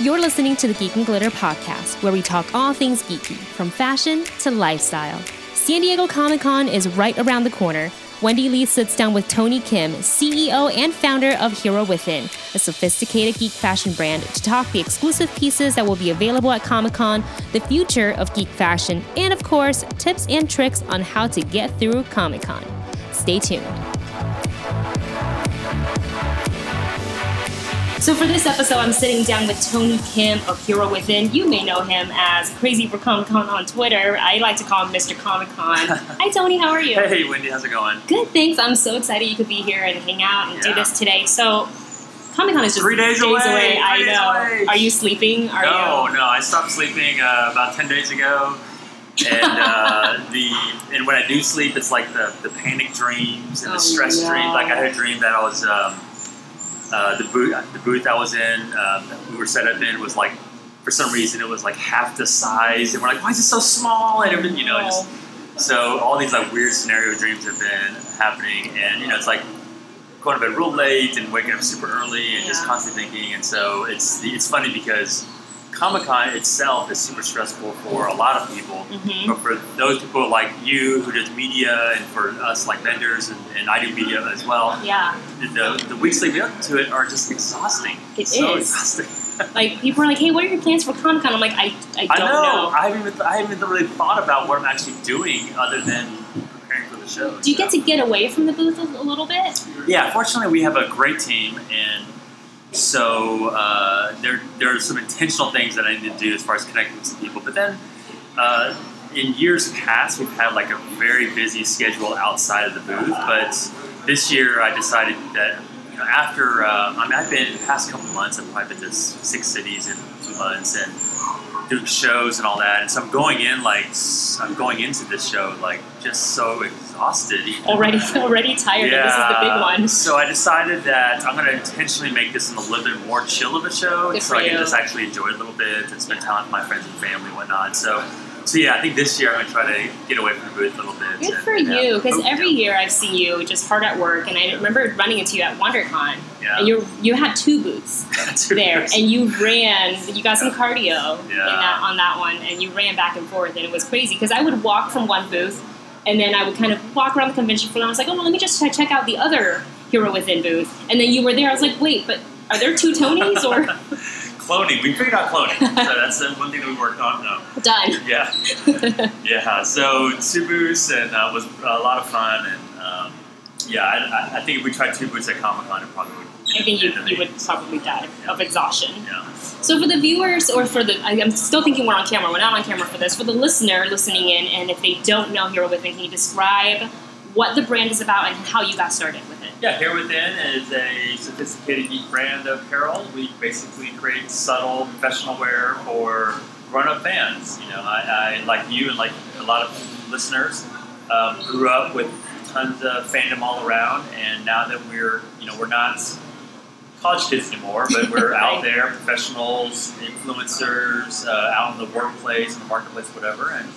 You're listening to the Geek and Glitter podcast, where we talk all things geeky, from fashion to lifestyle. San Diego Comic Con is right around the corner. Wendy Lee sits down with Tony Kim, CEO and founder of Hero Within, a sophisticated geek fashion brand, to talk the exclusive pieces that will be available at Comic Con, the future of geek fashion, and of course, tips and tricks on how to get through Comic Con. Stay tuned. So for this episode, I'm sitting down with Tony Kim of Hero Within. You may know him as Crazy for Comic Con on Twitter. I like to call him Mr. Comic Con. Hi, Tony. How are you? Hey, Wendy. How's it going? Good, thanks. I'm so excited you could be here and hang out and do this today. So, Comic Con is just Three days away. I Three days know. away. Are you sleeping? Are no, you? no. I stopped sleeping uh, about ten days ago, and uh, the and when I do sleep, it's like the, the panic dreams and Oh, the stress no. dreams. Like I had a dream that I was um, uh, the booth the booth I was in um, we were set up in was like for some reason it was like half the size, and we're like, why is it so small? And everything, you know, just So all these like weird scenario dreams have been happening, and you know it's like going to bed real late and waking up super early and just constantly thinking. And so it's it's funny because Comic Con itself is super stressful for a lot of people, Mhm. but for those people like you who does media, and for us like vendors, and, and I do media as well, Yeah. the, the weeks leading up to it are just exhausting. It so is. exhausting. Like people are like, "Hey, what are your plans for Comic Con?" I'm like, "I, I I don't know. know." I haven't even I haven't even really thought about what I'm actually doing other than preparing for the show. Do you so. get to get away from the booth a, a little bit? Yeah, fortunately, we have a great team, and so uh, there there are some intentional things that I need to do as far as connecting with some people. But then, uh, in years past, we've had like a very busy schedule outside of the booth. But this year, I decided that you know after uh, I mean I've been the past couple months, I've probably been to six cities in two months and doing shows and all that. And so I'm going in like I'm going into this show like just so exhausted. Already, already tired. and This is the big one. So I decided that I'm going to intentionally make this a little bit more chill of a show, Good so I can you. just actually enjoy it a little bit and spend time with my friends and family and whatnot. So, so yeah, I think this year I'm going to try to get away from the booth a little bit. Good and- for yeah. you, because Oh, every yeah. year I've seen you just hard at work, and I remember running into you at WonderCon, Yeah. and you you had two booths Two there, years. and you ran. You got some cardio in that, on that one, and you ran back and forth, and it was crazy because I would walk from one booth, and then I would kind of walk around the convention floor. And I was like, oh, no, let me just try- check out the other Hero Within booth, and then you were there. I was like, wait, but are there two Tonys or cloning. We figured out cloning. so that's the one thing that we worked on. No. done? Yeah. Yeah. So two booths and uh, was a lot of fun and um, yeah, I, I- think if we tried two booths at Comic Con, it probably would. I think you, you would probably die of exhaustion. Yeah. So for the viewers, or for the, I'm still thinking we're on camera. We're not on camera for this. For the listener listening in, and if they don't know Hero Within, can you describe what the brand is about and how you got started with it? Yeah, Hero Within is a sophisticated geek brand of apparel. We basically create subtle professional wear for grown-up fans. You know, I, I like you and like a lot of listeners um, grew up with tons of fandom all around, and now that we're you know we're not college kids anymore, but we're out there, professionals, influencers, uh, out in the workplace, in the marketplace, whatever, and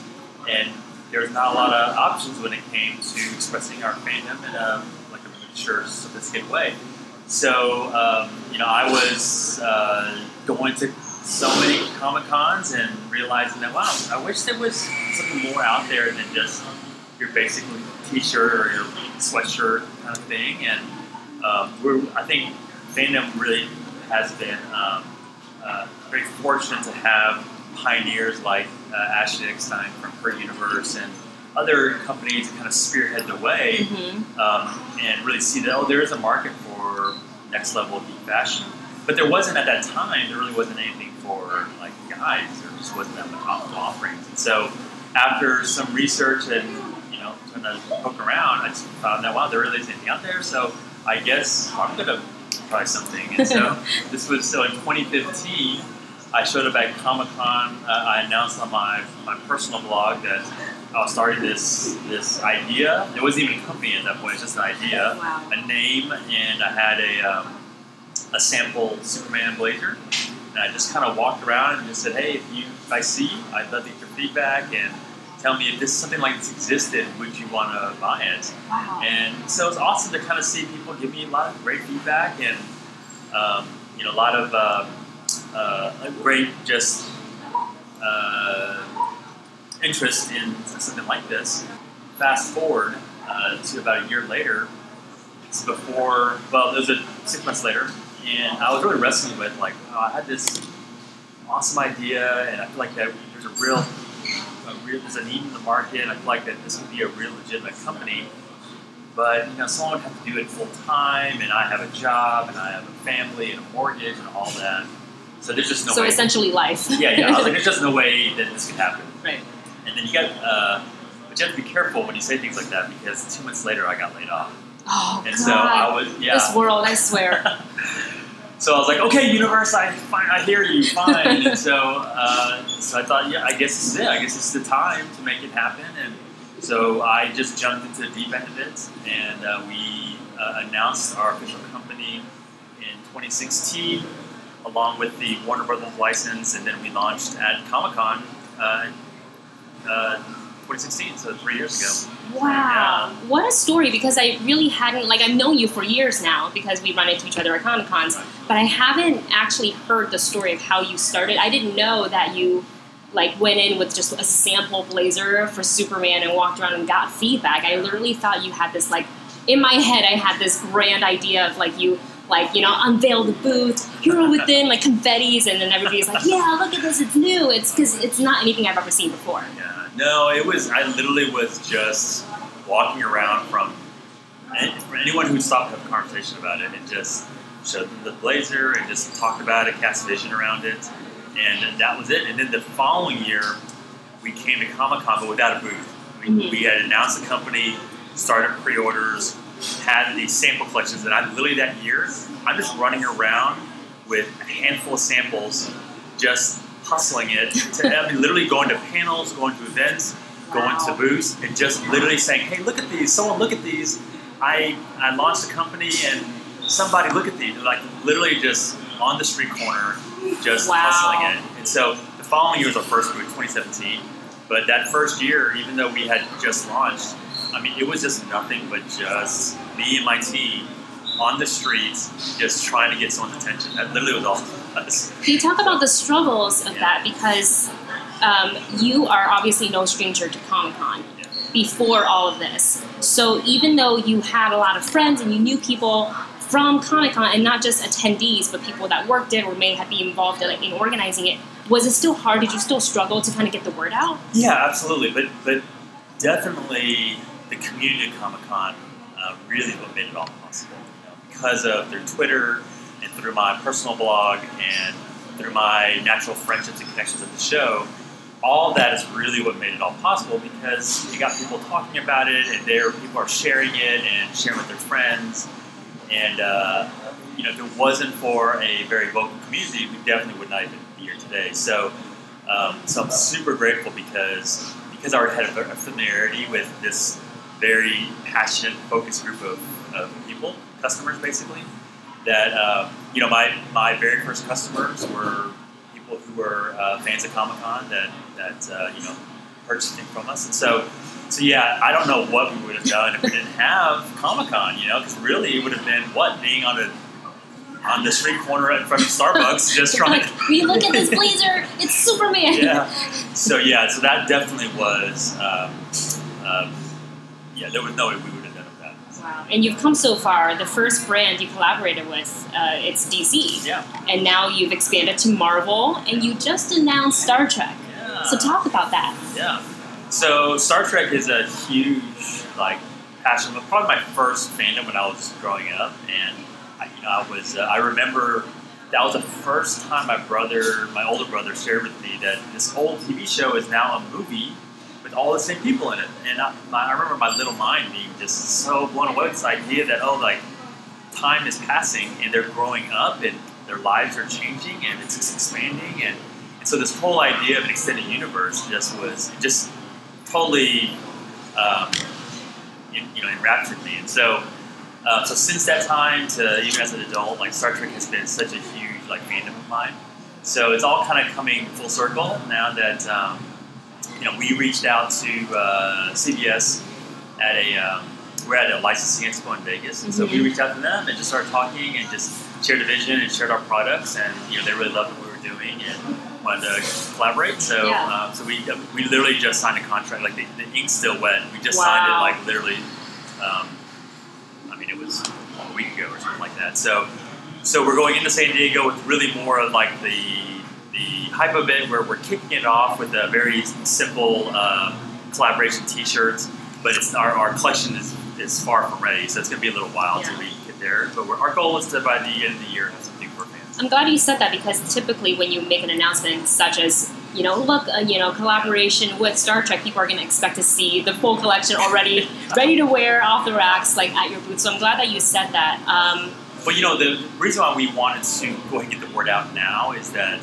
and there's not a lot of options when it came to expressing our fandom in a like mature, sophisticated way. So um, you know, I was uh, going to so many comic cons and realizing that wow, I wish there was something more out there than just your basic t-shirt or your sweatshirt kind of thing. And um, we're, I think fandom really has been um, uh, very fortunate to have pioneers like uh, Ashley Eckstein from Her Universe and other companies kind of spearhead the way Mm-hmm. um, and really see that oh, there is a market for next level deep fashion. But there wasn't at that time. There really wasn't anything for like guys. There just wasn't that much offerings. And so after some research and you know trying to poke around, I just found that wow, there really isn't anything out there. So I guess I'm gonna try something. And so this was so in 2015. I showed up at Comic Con. Uh, I announced on my my personal blog that I was starting this this idea. It wasn't even a company at that point; it's just an idea, Wow. a name, and I had a um, a sample Superman blazer. And I just kind of walked around and just said, "Hey, if you if I see, I'd love to get your feedback and tell me if this is something like this existed. Would you want to buy it?" Wow. And so it's awesome to kind of see people give me a lot of great feedback and um, you know a lot of um, uh, great just uh, interest in something like this. Fast forward uh, to about a year later, it's before, well, it was a, six months later, and I was really wrestling with like, oh, I had this awesome idea, and I feel like that there's a real, a real, there's a need in the market, and I feel like that this could be a real legitimate company. But you know, someone would have to do it full time, and I have a job, and I have a family, and a mortgage, and all that. So there's just no so way. essentially life. yeah, yeah. I was like, there's just no way that this could happen. right. And then you got, uh, but you have to be careful when you say things like that because two months later I got laid off, Oh and God. so I was, yeah. This world, I swear. so I was like, okay, universe, I fine, I hear you, fine. and so, uh, so I thought, yeah, I guess this is it. I guess it's the time to make it happen. And so I just jumped into the deep end of it, and uh, we uh, announced our official company in 2016, along with the Warner Brothers license, and then we launched at Comic Con. Uh, uh, 2016, so three years ago. Wow, what a story! Because I really hadn't like I've known you for years now because we run into each other at Comic Cons, but I haven't actually heard the story of how you started. I didn't know that you like went in with just a sample blazer for Superman and walked around and got feedback. I literally thought you had this like in my head. I had this grand idea of like you like you know unveil the booth, hero within, like confetti's, and then everybody's like, yeah, look at this, it's new. It's because it's not anything I've ever seen before. Yeah. No, it was. I literally was just walking around from for anyone who stopped to have a conversation about it and just showed them the blazer and just talked about it, cast vision around it, and that was it. And then the following year, we came to Comic Con but without a booth. We, Mhm. we had announced the company, started pre-orders, had these sample collections, and I literally that year, I'm just running around with a handful of samples, just hustling it. To, I mean, literally going to panels, going to events, going to booths, and just literally saying, "Hey, look at these! Someone look at these! I I launched a company, and somebody look at these!" Like literally just on the street corner, just Wow. hustling it. And so the following year was our first booth, 2017. But that first year, even though we had just launched, I mean, it was just nothing but just me and my team on the streets, just trying to get someone's attention. That literally was all of us. Can you talk about the struggles of that? Because um, you are obviously no stranger to Comic Con Yeah. before all of this. So even though you had a lot of friends and you knew people from Comic Con, and not just attendees, but people that worked it or may have been involved in, like, in organizing it, was it still hard? Did you still struggle to kind of get the word out? Yeah, absolutely. But but definitely the community of Comic Con uh, really what made it all possible. You know, because of their Twitter and through my personal blog and through my natural friendships and connections at the show, all that is really what made it all possible because you got people talking about it and there people are sharing it and sharing with their friends. And uh, you know, if it wasn't for a very vocal community, we definitely would not even be here today. So, um, so I'm super grateful because because I already had a, a familiarity with this very passionate, focused group of, of people, customers, basically. That uh, you know, my my very first customers were people who were uh, fans of Comic Con that that uh, you know purchased things from us, and so. So yeah, I don't know what we would have done if we didn't have Comic Con, you know, because really it would have been what being on a on the street corner in front of Starbucks, just trying. like, will you look at this blazer? It's Superman. yeah. So yeah, so that definitely was. Um, um, yeah, there was no way we would have done that. Wow. And you've come so far. The first brand you collaborated with, uh, it's DC. Yeah. And now you've expanded to Marvel, and you just announced Star Trek. Yeah. So talk about that. Yeah. So Star Trek is a huge like passion. Probably my first fandom when I was growing up, and I, you know I was uh, I remember that was the first time my brother, my older brother, shared with me that this old TV show is now a movie all the same people in it, and I, I remember my little mind being just so blown away with this idea that oh like time is passing and they're growing up and their lives are changing and it's just expanding. And, and so this whole idea of an extended universe just was just totally um, you, you know enraptured me. And so uh, so since that time to even as an adult like Star Trek has been such a huge like fandom of mine. So it's all kind of coming full circle now that um, you know we reached out to uh, CBS at a um, we're at a licensing expo in Vegas, and so we Mhm. reached out to them and just started talking and just shared a vision and shared our products, and you know they really loved what we were doing and wanted to collaborate. So, Yeah. um, so we we literally just signed a contract. Like the, the ink's still wet. We just Wow. signed it like literally. Um, I mean, it was a week ago or something like that. So, so we're going into San Diego with really more of like the the hype it, where we're kicking it off with a very simple um, collaboration T-shirts. But it's our, our collection is, is far from ready, so it's going to be a little while Yeah. till we get there. But we're, our goal is to by the end of the year have something for fans. I'm glad you said that because typically when you make an announcement such as you know, look, uh, you know, collaboration with Star Trek, people are going to expect to see the full collection already ready to wear off the racks, like at your booth. So I'm glad that you said that. Um, But you know, the reason why we wanted to go ahead and get the word out now is that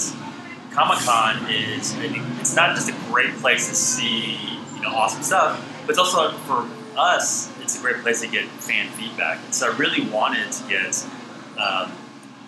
Comic Con is it's not just a great place to see you know awesome stuff, but it's also for us it's a great place to get fan feedback. So I really wanted to get um,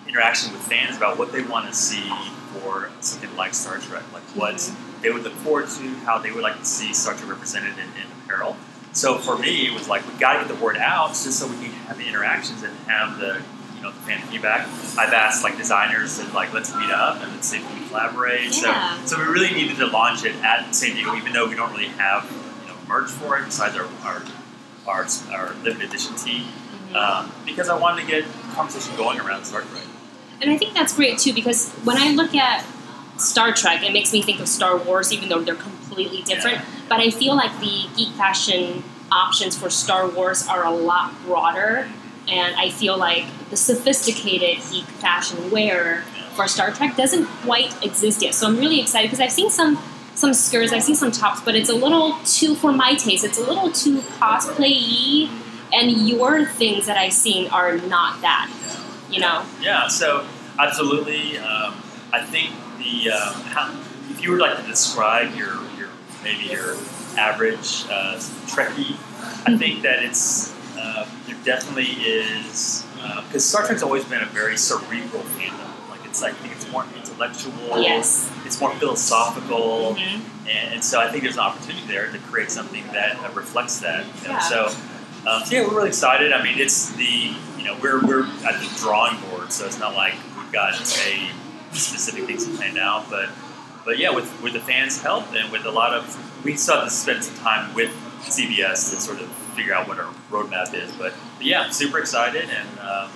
interaction with fans about what they want to see for something like Star Trek, like what they would look forward to, how they would like to see Star Trek represented in, in apparel. So for me, it was like we got to get the word out just so we can have the interactions and have the you know the fan feedback. I've asked like designers to like let's meet up and let's see if we can collaborate. Yeah. So so we really needed to launch it at San Diego, even though we don't really have you know merch for it besides our our our, our limited edition tee. Um, because I wanted to get conversation going around Star Trek. And I think that's great too because when I look at Star Trek, it makes me think of Star Wars, even though they're completely different. But I feel like the geek fashion options for Star Wars are a lot broader, and I feel like the sophisticated geek fashion wear for Star Trek doesn't quite exist yet. So I'm really excited because I've seen some some skirts, I've seen some tops, but it's a little too for my taste. It's a little too cosplay-y, and your things that I've seen are not that. You know. Yeah, so absolutely. Um, I think the um, how, if you were like to describe your your maybe your average uh, Trekkie, I think that it's uh, there definitely is because Star Trek's always been a very cerebral fandom. It's like I think it's more intellectual. Yes. It's more philosophical. Mhm. And, and so I think there's an opportunity there to create something that uh, reflects that. You know? Yeah. So, um, so yeah, we're really excited. I mean, it's the you know we're we're at the drawing board, so it's not like we've got a specific things planned out, but but yeah, with with the fans' help and with a lot of we still have to spend some time with CBS to sort of figure out what our roadmap is. But, but yeah, I'm super excited and um,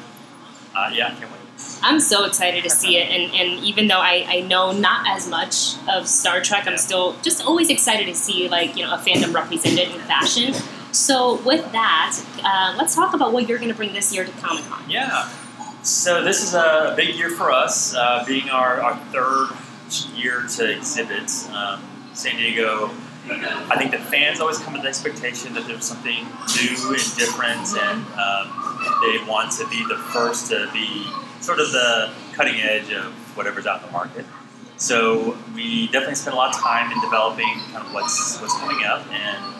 uh, yeah, I can't wait. I'm so excited to see it, and, and even though I, I know not as much of Star Trek, I'm still just always excited to see like you know a fandom represented in fashion. So with that, uh, let's talk about what you're going to bring this year to Comic Con. Yeah. So this is a big year for us, uh, being our, our third year to exhibit. Um, San Diego, I think the fans always come with the expectation that there's something new and different, and um, they want to be the first to be sort of the cutting edge of whatever's out in the market. So we definitely spend a lot of time in developing kind of what's what's coming up, and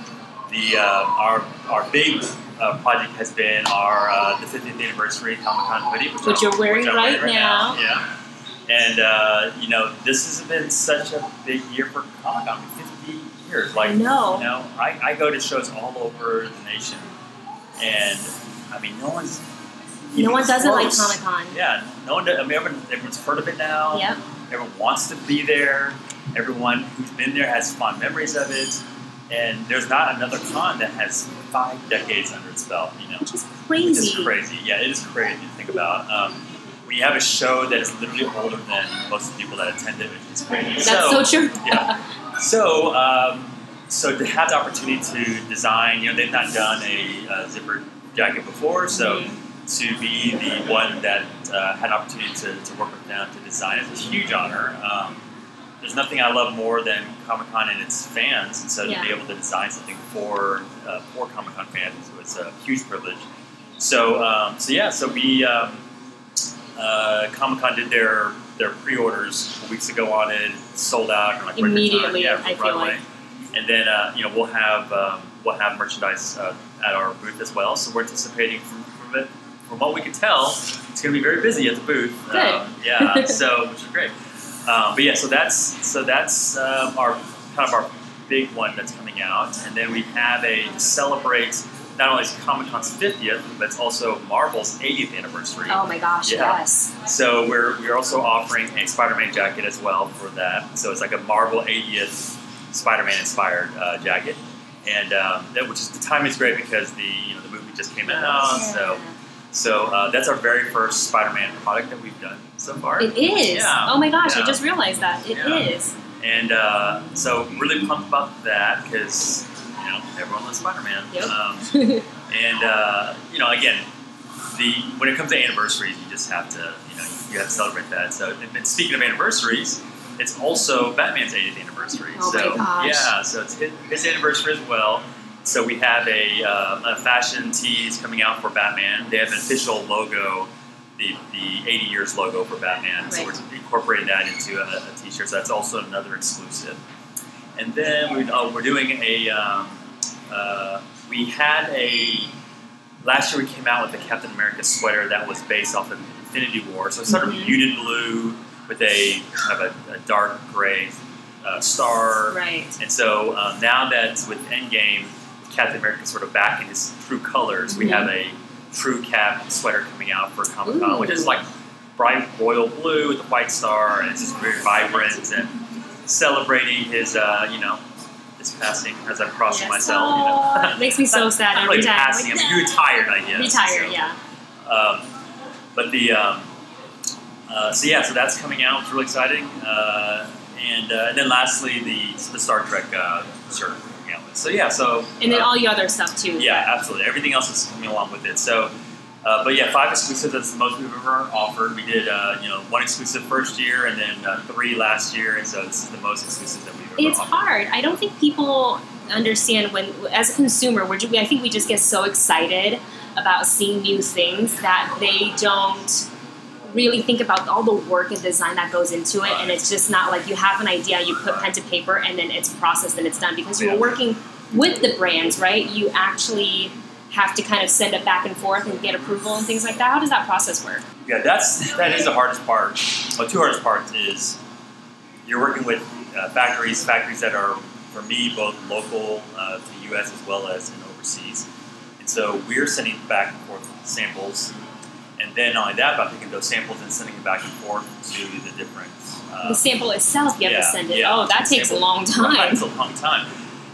the uh, our our big uh, project has been our uh, the 50th anniversary Comic Con hoodie, which, Which you're wearing which I'm right now. Yeah, and uh, you know this has been such a big year for Comic Con. 50 years, like know. you know, I, I go to shows all over the nation, and I mean, no one's No one doesn't like. Comic Con. Yeah, no one. Does, I mean, everyone, everyone's heard of it now. Yep. Everyone wants to be there. Everyone who's been there has fond memories of it. And there's not another con that has five decades under its belt, you know. Which is crazy. Which is crazy. Yeah, it is crazy to think about. Um, when you have a show that is literally older than most of the people that attend it, it's crazy. That's so, true. yeah. So, um, so to have the opportunity to design, you know, they've not done a, uh zipper jacket before, so to be the one that uh, had an opportunity to, to work with them to design it is a huge honor. Um, there's nothing I love more than Comic Con and its fans, and so Yeah. to be able to design something for uh, for Comic Con fans was a huge privilege. So, um, so yeah, so we um, uh, Comic Con did their their pre-orders weeks ago on it, sold out in like time. Immediately, yeah, I feel away. like. And then uh, you know we'll have um, we'll have merchandise uh, at our booth as well. So we're anticipating from, from it from what we can tell, it's going to be very busy at the booth. Good. Um, yeah, so which is great. Um, but yeah, so that's so that's um, our kind of our big one that's coming out, and then we have a to celebrate not only is Comic Con's 50th, but it's also Marvel's 80th anniversary. Oh my gosh, Yeah. yes. So we're we're also offering a Spider-Man jacket as well for that. So it's like a Marvel 80th Spider-Man inspired uh, jacket, and um, that, which is the timing is great because the you know the movie just came out. So so uh, that's our very first Spider-Man product that we've done so far. It is. Yeah. Oh my gosh, I just realized that. It is. Yeah. And uh, so really pumped about that because you know everyone loves Spider-Man. Yep. Um, and uh, you know again, the when it comes to anniversaries, you just have to you know you have to celebrate that. So and speaking of anniversaries, it's also Batman's 80th anniversary. Oh my so gosh. yeah, so it's his, his anniversary as well. So we have a, uh, a fashion tees coming out for Batman. They have an official logo, the, the 80 years logo for Batman. So we're incorporating that into a, a t-shirt. So that's also another exclusive. And then we, oh, we're doing a. Um, uh, we had a. Last year we came out with a Captain America sweater that was based off of Infinity War. So it's sort of Mhm. muted blue with a kind of a, a dark gray uh, star. Right. And so um, now that with Endgame, Captain America sort of back in his true colors, we Mhm. have a true Cap sweater coming out for Comic Con, which is like bright royal blue with a white star, and it's just very vibrant and celebrating his, uh, you know, his passing as I'm crossing Yes. myself. You know, it makes me so sad Not every really time. passing him. He retired, I guess. Retired, so. yeah. Um, but the um, uh, so yeah, so that's coming out. It's really exciting. Uh, and, uh, and then lastly, the the Star Trek uh, shirt. Coming out with. So yeah, so And then uh, all your other stuff too. yeah, absolutely. Everything else is coming along with it. So. Uh, but yeah, five exclusives. That's the most we've ever offered. We did, uh, you know, one exclusive first year, and then uh, three last year, and so this is the most exclusive that we've ever It's offered. hard. I don't think people understand when, as a consumer, we're, I think we just get so excited about seeing new things that they don't really think about all the work and design that goes into it. And it's just not like you have an idea, you put pen to paper, and then it's processed and it's done because you're working with the brands, right? You actually have to kind of send it back and forth and get approval and things like that. How does that process work? Yeah, that's that is the hardest part. Well, two hardest parts is you're working with uh, factories, factories that are for me both local uh, to the U.S. as well as in overseas, and so we're sending back and forth samples, and then not only that, by picking those samples and sending it back and forth to the different. Uh, the sample itself, you have yeah, to send it. yeah. oh, that takes a long time. It's a long time,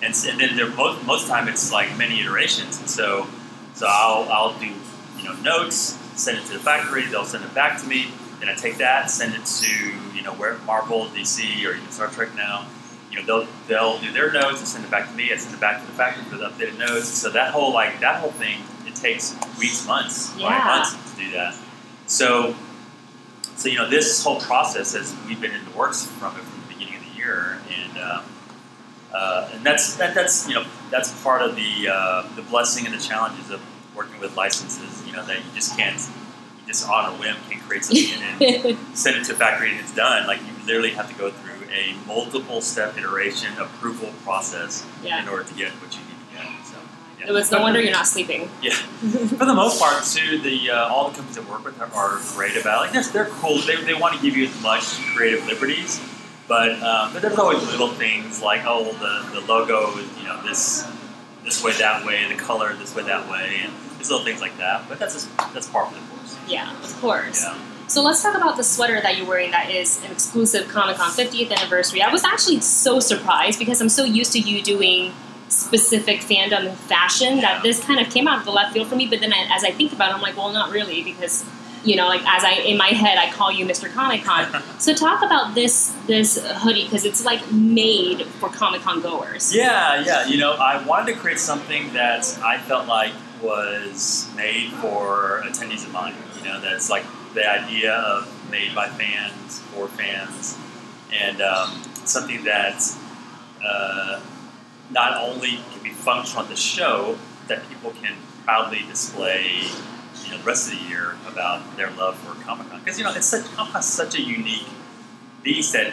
and, and then there, most most of the time it's like many iterations. And so, so I'll I'll do you know notes, send it to the factory, they'll send it back to me. Then I take that, send it to you know where Marvel, DC, or even Star Trek now. You know they'll they'll do their notes and send it back to me. I send it back to the factory for the updated notes. So that whole like that whole thing it takes weeks, months, Yeah. right, months to do that. So so you know this whole process has we've been in the works from it from the beginning of the year, and um, uh, and that's that, that's you know that's part of the uh, the blessing and the challenges of working with licenses. You know that you just can't you just on a whim can create something and send it to a factory and it's done. Like you literally have to go through a multiple step iteration approval process yeah. in order to get what you need to get. So yeah. It was no wonder you're not sleeping. Yeah, for the most part, too, the uh, all the companies I work with are, are great about like they're, they're cool. They, they want to give you as much creative liberties, but um, but there's always little things like oh the, the logo is you know this this way that way, the color this way that way, and there's little things like that. But that's just that's part of the course. Yeah, of course. Yeah. So let's talk about the sweater that you're wearing that is an exclusive Comic Con 50th anniversary. I was actually so surprised because I'm so used to you doing specific fandom fashion that this kind of came out of the left field for me. But then I, as I think about it, I'm like, well, not really because you know, like as I in my head, I call you Mr. Comic Con. so talk about this this hoodie because it's like made for Comic Con goers. Yeah, yeah. You know, I wanted to create something that I felt like was made for attendees of mine. You know, that's like the idea of made by fans for fans, and um, something that uh, not only can be functional at the show, that people can proudly display. You know, the rest of the year about their love for Comic Con because you know it's such Comic Con's such a unique beast that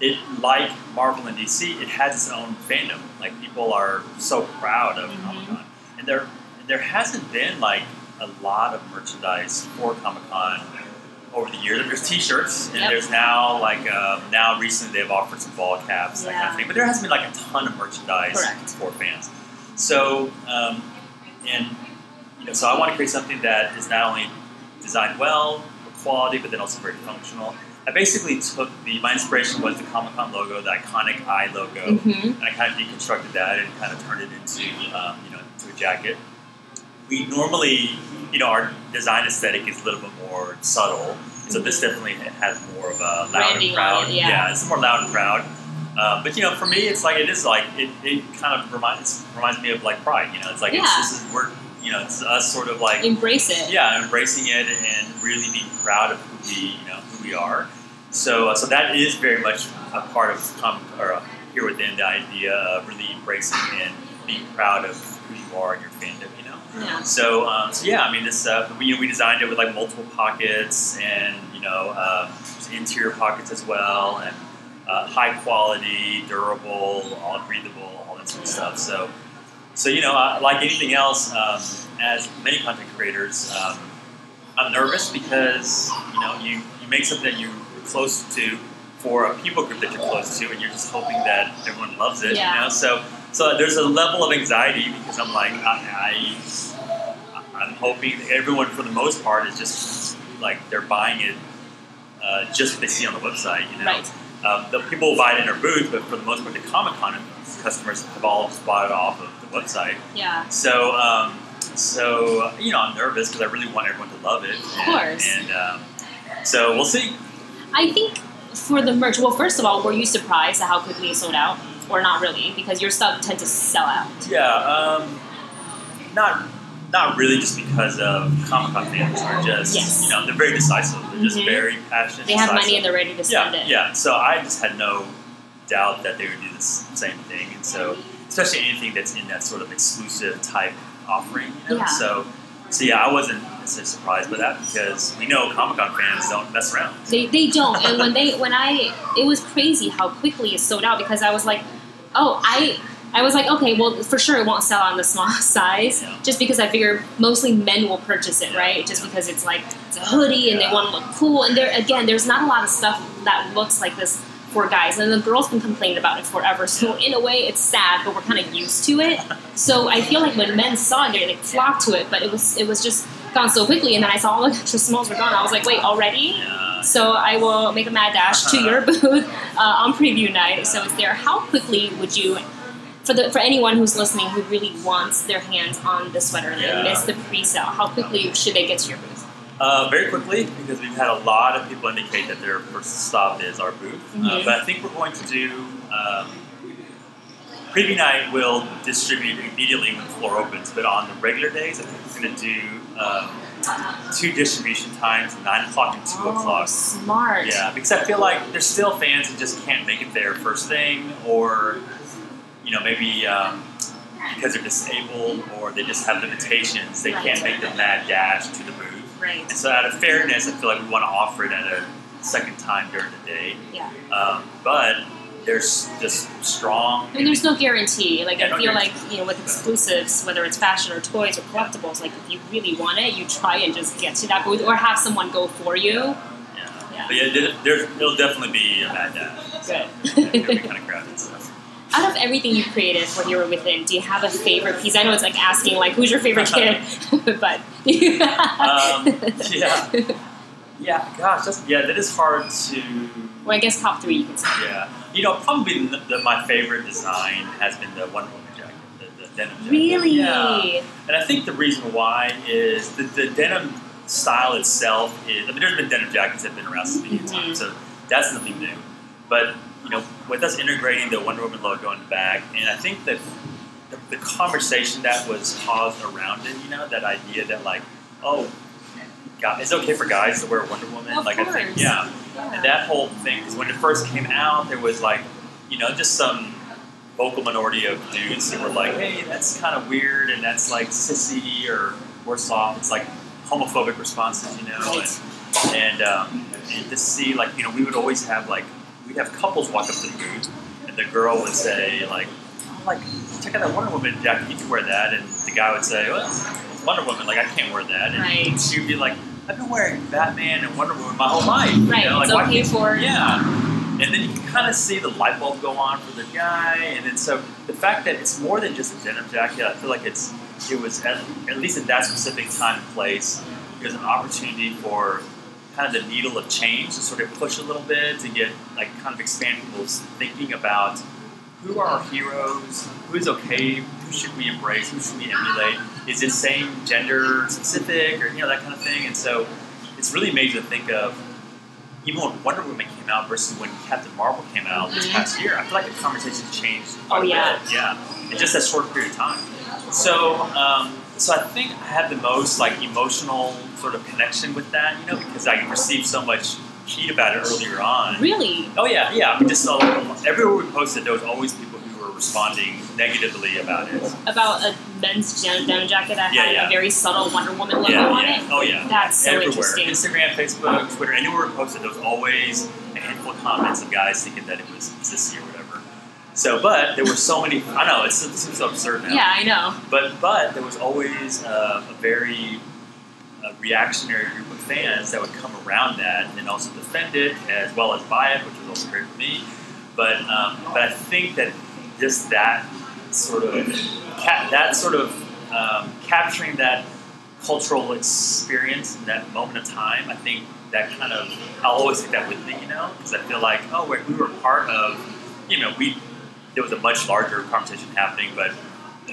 it like Marvel and DC, it has its own fandom. Like people are so proud of Mhm. Comic Con, and there there hasn't been like a lot of merchandise for Comic Con over the years. There's T-shirts, and Yep. there's now like um, now recently they've offered some ball caps, that kind of thing. But there hasn't been like a ton of merchandise Correct. for fans. So um, and know, so I want to create something that is not only designed well for quality, but then also very functional. I basically took the my inspiration was the Comic Con logo, the iconic eye logo, hmm and I kind of deconstructed that and kind of turned it into um, you know into a jacket. We normally, you know, our design aesthetic is a little bit more subtle, so this definitely has more of a loud Branding and proud. it, yeah. it's more loud and proud. Uh, but you know, for me, it's like it is like it, it kind of reminds reminds me of like pride. You know, it's like Yeah. it's, this is we're you know it's us sort of like Embrace it. yeah, embracing it and really being proud of who we, you know, who we are. So, uh, so that is very much a part of com- or uh, Hero Within the idea of really embracing and being proud of who you are and your fandom. You know. Yeah. So, um, so yeah, I mean, this uh, we, you know, we designed it with like multiple pockets and you know uh, interior pockets as well and uh, high quality, durable, all breathable, all that sort of stuff. So, so you know, uh, like anything else, um, as many content creators, um, I'm nervous because you know you, you make something that you're close to for a people group that you're close to, and you're just hoping that everyone loves it. Yeah. You know, so so there's a level of anxiety because I'm like I, I I'm hoping everyone for the most part is just like they're buying it uh, just what they see on the website. You know, Right. um, the people will buy it in their booth, but for the most part, the Comic Con customers have all just bought it off of the website. Yeah. So, um, so you know, I'm nervous because I really want everyone to love it. Of course. And um, so we'll see. I think for the merch, well, first of all, were you surprised at how quickly it sold out? Or not really, because your stuff tend to sell out. Yeah. Um, not. Not really, just because of Comic Con fans are just, Yes. you know, they're very decisive. They're just Mhm. very passionate. They have decisive. money and they're ready to spend yeah, it. Yeah, so I just had no doubt that they would do the same thing, and so especially anything that's in that sort of exclusive type offering, you know. Yeah. So, so yeah, I wasn't necessarily surprised by that because we know Comic Con fans don't mess around. They, they don't. And when they when I it was crazy how quickly it sold out because I was like, oh, I I was like, okay, well, for sure it won't sell on the small size, Yeah. just because I figure mostly men will purchase it, right? Just because it's like it's a hoodie and Yeah. they want to look cool. And there again, there's not a lot of stuff that looks like this for guys, and the girls been complaining about it forever. So in a way, it's sad, but we're kind of used to it. So I feel like when men saw it, they like flocked to it, but it was it was just gone so quickly. And then I saw all the extra smalls were gone. I was like, wait, already? Yeah. So I will make a mad dash to your booth uh, on preview night. So it's there. How quickly would you, for the for anyone who's listening who really wants their hands on the sweater and Yeah. they miss the pre-sale, how quickly should they get to your booth? Uh, very quickly, because we've had a lot of people indicate that their first stop is our booth. Uh, Mhm. but I think we're going to do um, preview night. will distribute immediately when the floor opens, but on the regular days, I think we're going to do um, two distribution times: nine o'clock and two Oh, o'clock. smart. Yeah, because I feel like there's still fans who just can't make it there first thing, or you know maybe um, because they're disabled or they just have limitations, they can't make the mad dash to the booth. Right. And so, out of fairness, I feel like we want to offer it at a second time during the day. Yeah. Um, but there's just strong. I mean, there's no guarantee. Like Yeah, I no feel guarantee. like you know, with exclusives, whether it's fashion or toys or collectibles, like if you really want it, you try and just get to that booth or have someone go for you. Yeah. Yeah. But yeah, there- there's, it'll definitely be a mad dash. Good. It'll be kind of crowded. So. Out of everything you created when you were within, do you have a favorite piece? I know it's like asking like who's your favorite kid, but Um, yeah. Yeah, gosh, that's, yeah, that is hard to. well, I guess top three you can say. Yeah, you know, probably the, the, my favorite design has been the Wonder Woman jacket, the, the denim jacket. Really? Yeah, and I think the reason why is the, the denim style itself is. I mean, there's been denim jackets that have been around since the beginning of time, so that's nothing new. But you know, with us integrating the Wonder Woman logo in the back, and I think that the, the conversation that was caused around it, you know, that idea that like, oh. God, it's okay for guys to wear Wonder Woman. Like I think, yeah, Yeah. and that whole thing, because when it first came out, there was like, you know, just some vocal minority of dudes that were like, hey, that's kind of weird and that's like sissy or worse off. It's like homophobic responses, you know? And, and, um, and to see, like, you know, we would always have like, we'd have couples walk up to the booth and the girl would say, like, oh, like, check out that Wonder Woman jacket, you can wear that. And the guy would say, well, it's Wonder Woman, like, I can't wear that. And Right. she'd be like, I've been wearing Batman and Wonder Woman my whole life. you Right, know? it's like, why okay for- Yeah. And then you can kind of see the light bulb go on for the guy. And then so the fact that it's more than just a denim jacket, I feel like it's it was at, at least in that specific time and place, it was an opportunity for kind of the needle of change to sort of push a little bit to get like kind of expand people's thinking about who are our heroes, who's okay, who should we embrace, who should we emulate? Is it same gender specific or you know that kind of thing? And so it's really amazing to think of even when Wonder Woman came out versus when Captain Marvel came out this past year. I feel like the conversation changed. quite Oh, a yeah. bit. yeah, in just that short period of time. So, um, so I think I had the most like emotional sort of connection with that, you know, because I received so much heat about it earlier on. Really? Oh yeah, yeah. I mean, just uh, everywhere we posted, there was always people who were responding negatively about it. About a men's denim jacket that Yeah, had yeah. a very subtle Wonder Woman logo yeah, on it? Oh yeah. That's so everywhere. interesting. Instagram, Facebook, Twitter, anywhere we posted, there was always a handful of comments of guys thinking that it was sissy or whatever. So, but there were so many. I know it's, it seems so absurd now. Yeah, I know. But but there was always uh, a very uh, reactionary group of fans that would come around that and also defend it as well as buy it, which was also great for me. But um, but I think that just that sort of ca- that sort of um, capturing that cultural experience in that moment of time, I think that kind of I'll always take that with me, you know, because I feel like oh we we were part of, you know, we there was a much larger conversation happening, but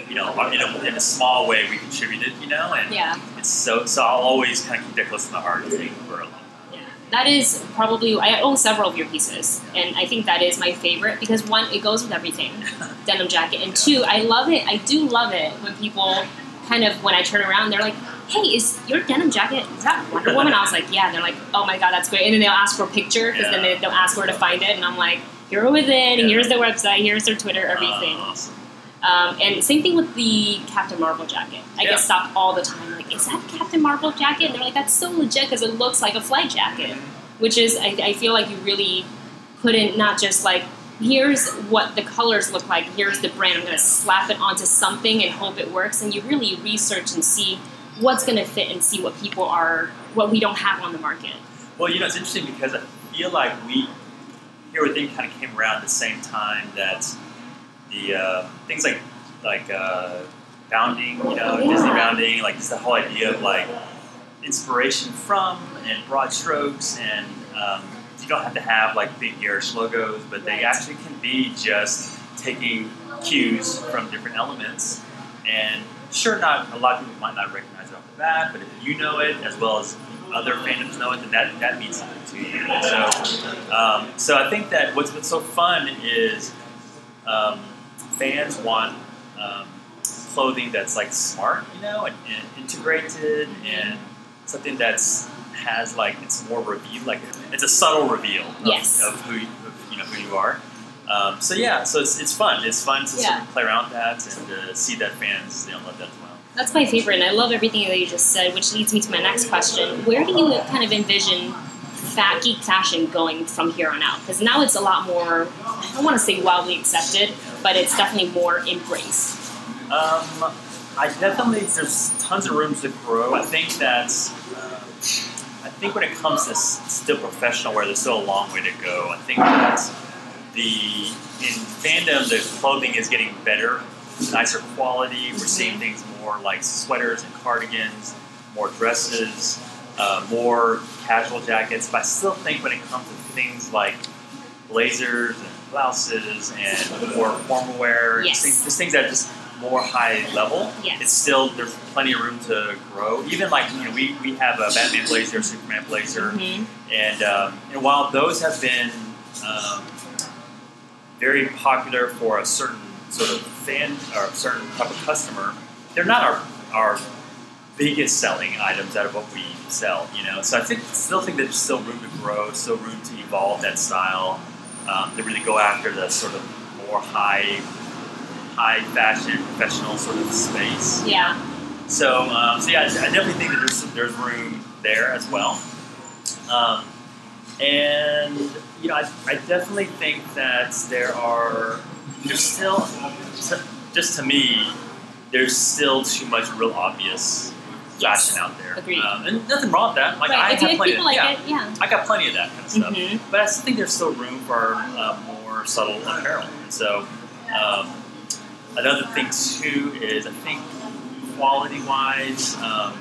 you know, in a, in a small way we contributed, you know, and Yeah. it's so so I'll always kind of keep that close to my heart, I think, for a long time. Yeah. That is probably I own several of your pieces, and I think that is my favorite because one, it goes with everything, denim jacket, and two, I love it. I do love it when people kind of when I turn around, they're like, "Hey, is your denim jacket is that Wonder Woman?" I was like, "Yeah." And they're like, "Oh my god, that's great!" And then they'll ask for a picture because then Yeah. they, they'll ask where to find it, and I'm like, "Hero Within, Yeah. here's their website, here's their Twitter, everything." Uh, awesome. Um, and same thing with the Captain Marvel jacket. I Yeah. get stopped all the time, like, is that Captain Marvel jacket? And they're like, that's so legit because it looks like a flight jacket. Which is, I, I feel like you really put in not just like, here's what the colors look like, here's the brand, I'm going to slap it onto something and hope it works. And you really research and see what's going to fit and see what people are, what we don't have on the market. Well, you know, it's interesting because I feel like we Hero Within kind of came around at the same time that the uh, things like like uh, bounding, you know, Yeah. Disney bounding, like just the whole idea of like inspiration from and broad strokes, and um, you don't have to have like big garish logos, but they Right. actually can be just taking cues from different elements. And sure, not a lot of people might not recognize it off the bat, but if you know it as well as other fandoms know it, then that, that means something to you. So, um, so I think that what's been so fun is um, fans want um, clothing that's like smart, you know, and, and integrated, and something that's has like it's more reveal, like it's a subtle reveal of, Yes. of who you, of, you know who you are. Um, so yeah, so it's, it's fun. It's fun to sort of play around with that and uh, see that fans you know, love that. That's my favorite, and I love everything that you just said, which leads me to my next question. Where do you kind of envision fat geek fashion going from here on out? Because now it's a lot more, I don't want to say wildly accepted, but it's definitely more embraced. Um, I definitely there's tons of room to grow. I think that's um, I think when it comes to still professional wear, there's still a long way to go. I think that the in fandom the clothing is getting better, nicer quality. We're seeing things more like sweaters and cardigans, more dresses, uh, more casual jackets. But I still think when it comes to things like blazers and blouses and more formal wear, Yes. things, just things that are just more high level. Yes. It's still there's plenty of room to grow. Even like you know we, we have a Batman blazer, Superman blazer, Mhm. and um, and while those have been um, very popular for a certain sort of fan or a certain type of customer, they're not our our biggest selling items out of what we sell. You know, so I think still think there's still room to grow, still room to evolve that style, um, to really go after the sort of more high high fashion professional sort of space. Yeah. So, um, so yeah, I definitely think that there's there's room there as well. Um, and you know, I, I definitely think that there are there's still just to me there's still too much real obvious Yes. fashion out there. Agreed. Um, and nothing wrong with that. Like I right. If, have plenty of like yeah, it, yeah. I got plenty of that kind of stuff. Mhm. But I still think there's still room for uh, more subtle apparel. And so, um, another thing too is I think quality wise. Um,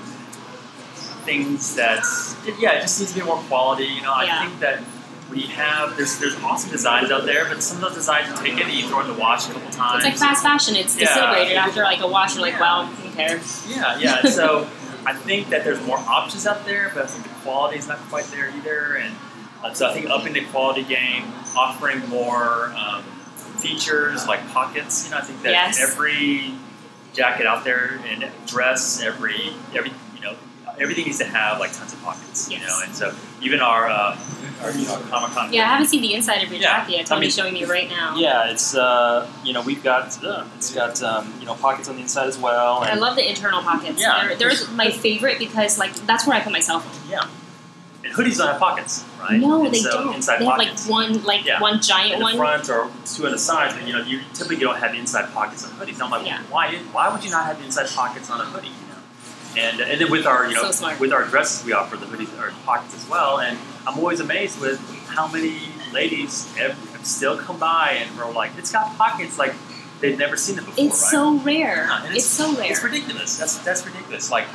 things that yeah, it just needs to be more quality. You know, I Yeah. think that we have there's there's awesome designs out there, but some of those designs you take it and you throw in the wash a couple times. It's like fast fashion. It's Yeah. disintegrated after like a wash. You're like, well, who cares? Yeah, yeah. so I think that there's more options out there, but I think the quality is not quite there either. And uh, so I think upping the quality game, offering more um, features like pockets. You know, I think that Yes. every jacket out there and dress, every every everything needs to have like tons of pockets. You know, and so even our uh, our you know Comic Con. Yeah, I haven't seen the inside of your Yeah. jacket. I Tony's mean- showing me right now. Yeah, it's uh, you know we've got uh, it's got um, you know pockets on the inside as well. I love the internal pockets. Yeah. They're, they're my favorite because like that's where I put my cell phone. Yeah. And hoodies don't have pockets, right? No, And they so don't. Inside they have pockets. like one like Yeah. one giant in the one. front or two on the sides, but you know, you typically don't have inside pockets on hoodies. I'm like, Yeah. why? Why would you not have inside pockets on a hoodie? And and then with our you know So with our dresses, we offer the hoodies or pockets as well. And I'm always amazed with how many ladies ev still come by and are like, it's got pockets, like they've never seen it before. It's right? so rare. Yeah, and it's, so rare. It's ridiculous. That's that's ridiculous. Like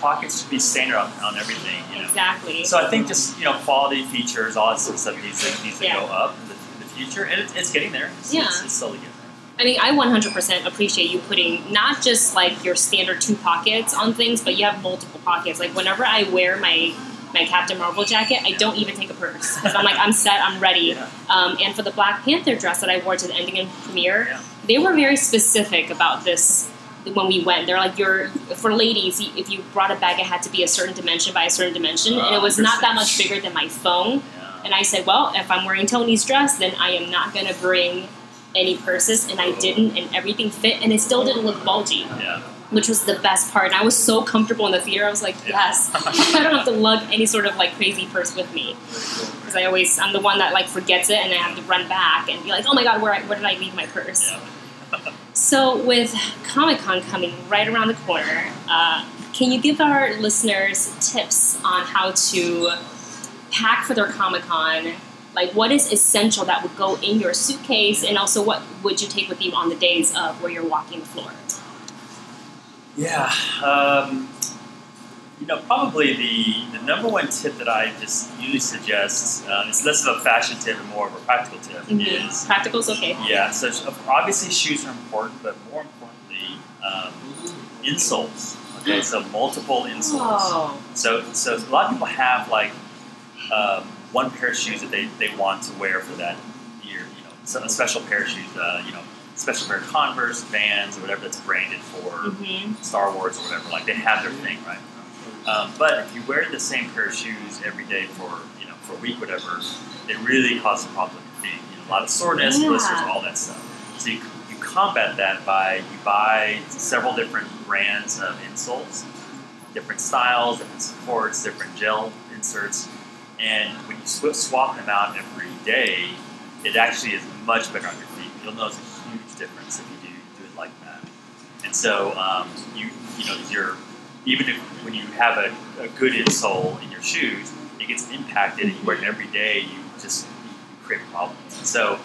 pockets should be standard on, on everything. You know. Exactly. So I think just you know quality features, all that sort of stuff needs to, needs to Yeah. go up in the, in the future, and it's, it's getting there. It's, Yeah. it's, it's slowly getting there. I mean, I 100% appreciate you putting not just like your standard two pockets on things, but you have multiple pockets. Like whenever I wear my my Captain Marvel jacket, I don't even take a purse because I'm like I'm set, I'm ready. Yeah. Um, and for the Black Panther dress that I wore to the ending and premiere, Yeah. they were very specific about this when we went. They're like, "You're for ladies. If you brought a bag, it had to be a certain dimension by a certain dimension, and it was not that much bigger than my phone." Yeah. And I said, well, if I'm wearing Tony's dress, then I am not going to bring any purses. And I didn't, and everything fit, and it still didn't look bulgy, Yeah. which was the best part. And I was so comfortable in the theater. I was like, yes, I don't have to lug any sort of like crazy purse with me. Because I always, I'm the one that like forgets it, and I have to run back and be like, oh my god, where, I, where did I leave my purse? Yeah. So, with Comic Con coming right around the corner, uh, can you give our listeners tips on how to pack for their Comic Con? Like, what is essential that would go in your suitcase, and also what would you take with you on the days of where you're walking the floor? Yeah. Um, you know, probably the, the number one tip that I just usually suggest, uh, it's less of a fashion tip and more of a practical tip, Mhm. is Practical's okay. yeah. So obviously shoes are important, but more importantly, um, insoles. Okay, so multiple insoles. Oh, So, so a lot of people have like um, one pair of shoes that they, they want to wear for that year. You know, a special pair of shoes. Uh, you know, special pair of Converse, Vans, or whatever that's branded for hmm Star Wars or whatever. Like they have their thing, right? Um, but if you wear the same pair of shoes every day for you know for a week, whatever, it really causes a problem with your feet. You know, a lot of soreness, Yeah. blisters, all that stuff. So you, you combat that by you buy several different brands of insoles, different styles, different supports, different gel inserts, and when you sw- swap them out every day, it actually is much better on your feet. You'll notice a huge difference if you do do it like that. And so um, you you know you're even if when you have a, a good insole in your shoes, it gets impacted and you wear it every day, you just you create problems. And so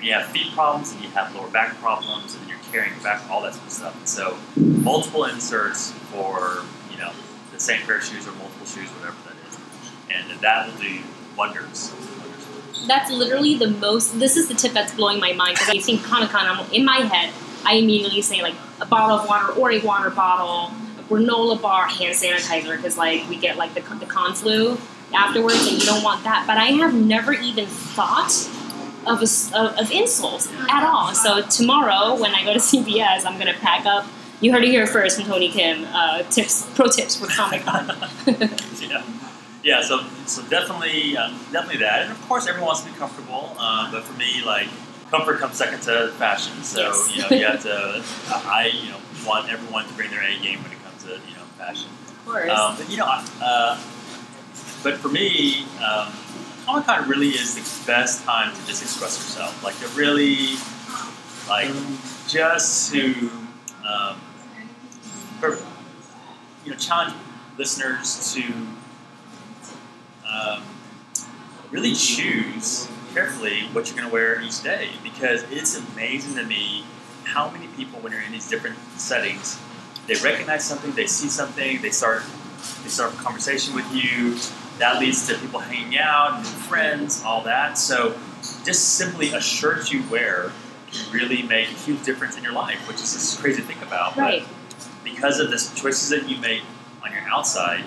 when you have feet problems and you have lower back problems and you're carrying your back, all that sort of stuff. And so multiple inserts for you know the same pair of shoes or multiple shoes, whatever and that will do wonders. that's literally the most. This is the tip that's blowing my mind because I think Comic Con. I'm in my head. I immediately say like a bottle of water or a water bottle, a granola bar, hand sanitizer because like we get like the the con flu afterwards, and you don't want that. But I have never even thought of a of, of insoles at all. So tomorrow when I go to CVS, I'm gonna pack up. You heard it here first from Tony Kim. Uh, tips, pro tips for Comic Con. yeah, yeah. So, so definitely, um, definitely that. And of course, everyone wants to be comfortable. Um, but for me, like comfort comes second to fashion. So Yes. you know, you have to. I you know want everyone to bring their A game when it comes to you know fashion. of course. Um, but you know, uh, but for me, um, Comic Con really is the best time to just express yourself. Like to really, like just to, um, for, you know, challenge listeners to um, really choose carefully what you're going to wear each day because it's amazing to me how many people, when you're in these different settings, they recognize something, they see something, they start they start a conversation with you. That leads to people hanging out, new friends, all that. So just simply a shirt you wear can really make a huge difference in your life, which is just crazy to think about. But because of the choices that you make on your outside,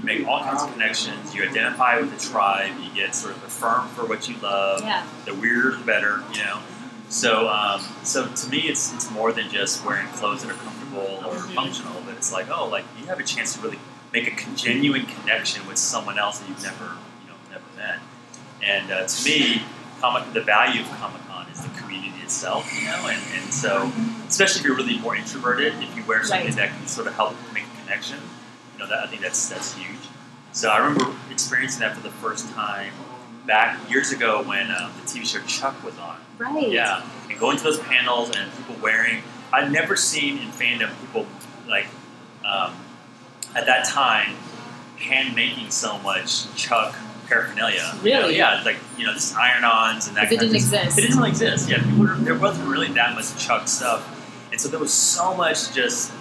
you make all kinds of connections. You identify with the tribe. You get sort of affirmed for what you love. Yeah. The weirder, the better. You know. So, um, so to me, it's it's more than just wearing clothes that are comfortable or functional. But it's like, oh, like you have a chance to really make a genuine connection with someone else that you've never, you know, never met. And uh, to me, Comic the value of Comic Con is the community itself, you know, and, and so especially if you're really more introverted, if you wear something Right. that can sort of help make a connection, you know, that I think that's that's huge. So I remember experiencing that for the first time back years ago when um, the TV show Chuck was on. Right. Yeah, and going to those panels and people wearing. I'd never seen in fandom people like um, at that time hand making so much Chuck paraphernalia. You know, Really? yeah, like you know, just iron-ons and that. It didn't exist. It didn't really exist. Yeah, people were, there wasn't really that much Chuck stuff, and so there was so much just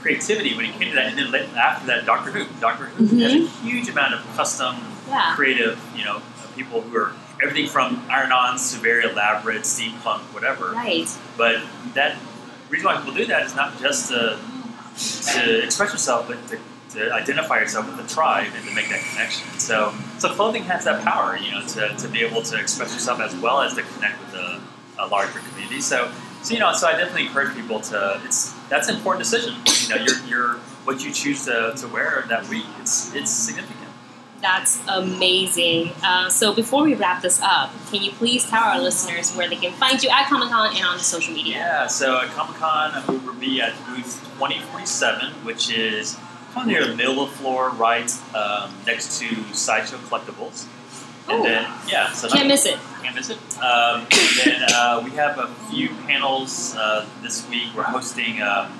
creativity when it came to that. And then after that, Doctor Who. Doctor Who mm-hmm. has a huge amount of custom Yeah. creative, you know, people who are everything from iron-ons to very elaborate steampunk, whatever. Right. But that reason why people do that is not just to, to express yourself, but to, to identify yourself with the tribe and to make that connection. So, so clothing has that power, you know, to, to be able to express yourself as well as to connect with a, a larger community. So, so you know, so I definitely encourage people to. It's that's an important decision. You know, your your what you choose to, to wear that week. It's it's significant. That's amazing. Uh, so before we wrap this up, can you please tell our listeners where they can find you at Comic Con and on the social media? Yeah, so at Comic Con, we will be at booth 2047, which is kind of near the middle of the floor, right um, next to Sideshow Collectibles. And then, yeah, so Can't miss it. can't miss it. Um, and then uh, we have a few panels uh, this week. We're hosting um,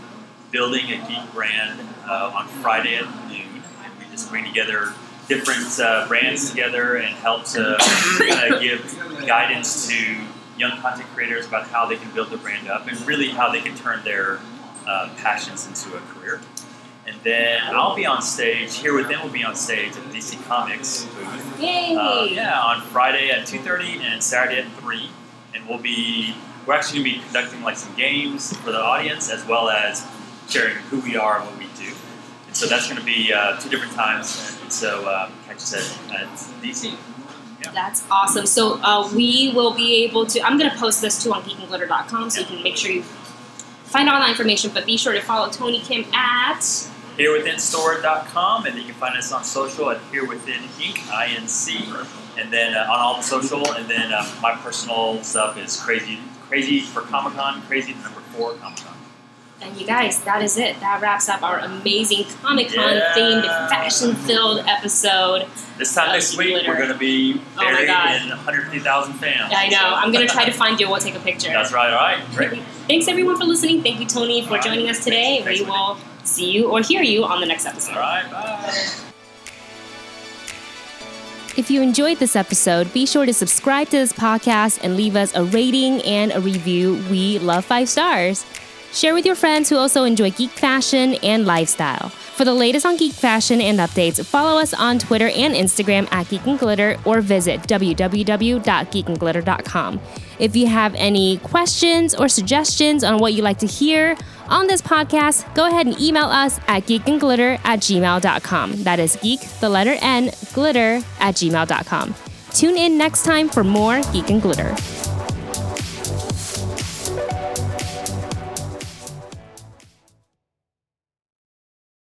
Building a Geek Brand uh, on Friday at noon. And we just bring together different uh, brands together and help to give guidance to young content creators about how they can build their brand up and really how they can turn their uh, passions into a career. And then I'll be on stage. Hero Within will be on stage at DC Comics booth. Yay! Uh, yeah, on Friday at two thirty and Saturday at three, and we'll be we're actually going to be conducting like some games for the audience as well as sharing who we are and what we do. And so that's going to be uh, two different times. And so um, catch us at, at DC. That's awesome. So uh, we will be able to. I'm going to post this too on geekandglitter.com, so you can make sure you find all that information. But be sure to follow Tony Kim at HeroWithinStore.com, and you can find us on social at Hero Within Inc. I N C, and then uh, on all the social. And then um, my personal stuff is crazy, crazy for Comic Con, crazy the number four Comic Con. And you guys, that is it. That wraps up our amazing Comic Con Yeah. themed, fashion filled episode. This time Uh, next week, glitter. we're going to be Oh buried God. in 150,000 fans. I know. So- I'm going to try to find you. We'll take a picture. That's right. All right. Great. Thanks everyone for listening. Thank you, Tony, for All right. joining us today. Thanks, we will see you or hear you on the next episode. All right. Bye. If you enjoyed this episode, be sure to subscribe to this podcast and leave us a rating and a review. We love five stars. Share with your friends who also enjoy geek fashion and lifestyle. For the latest on geek fashion and updates, follow us on Twitter and Instagram at Geek and Glitter or visit www.geekandglitter.com. If you have any questions or suggestions on what you'd like to hear on this podcast, go ahead and email us at geekandglitter at gmail.com. That is geek, the letter N, glitter at gmail.com. Tune in next time for more Geek and Glitter.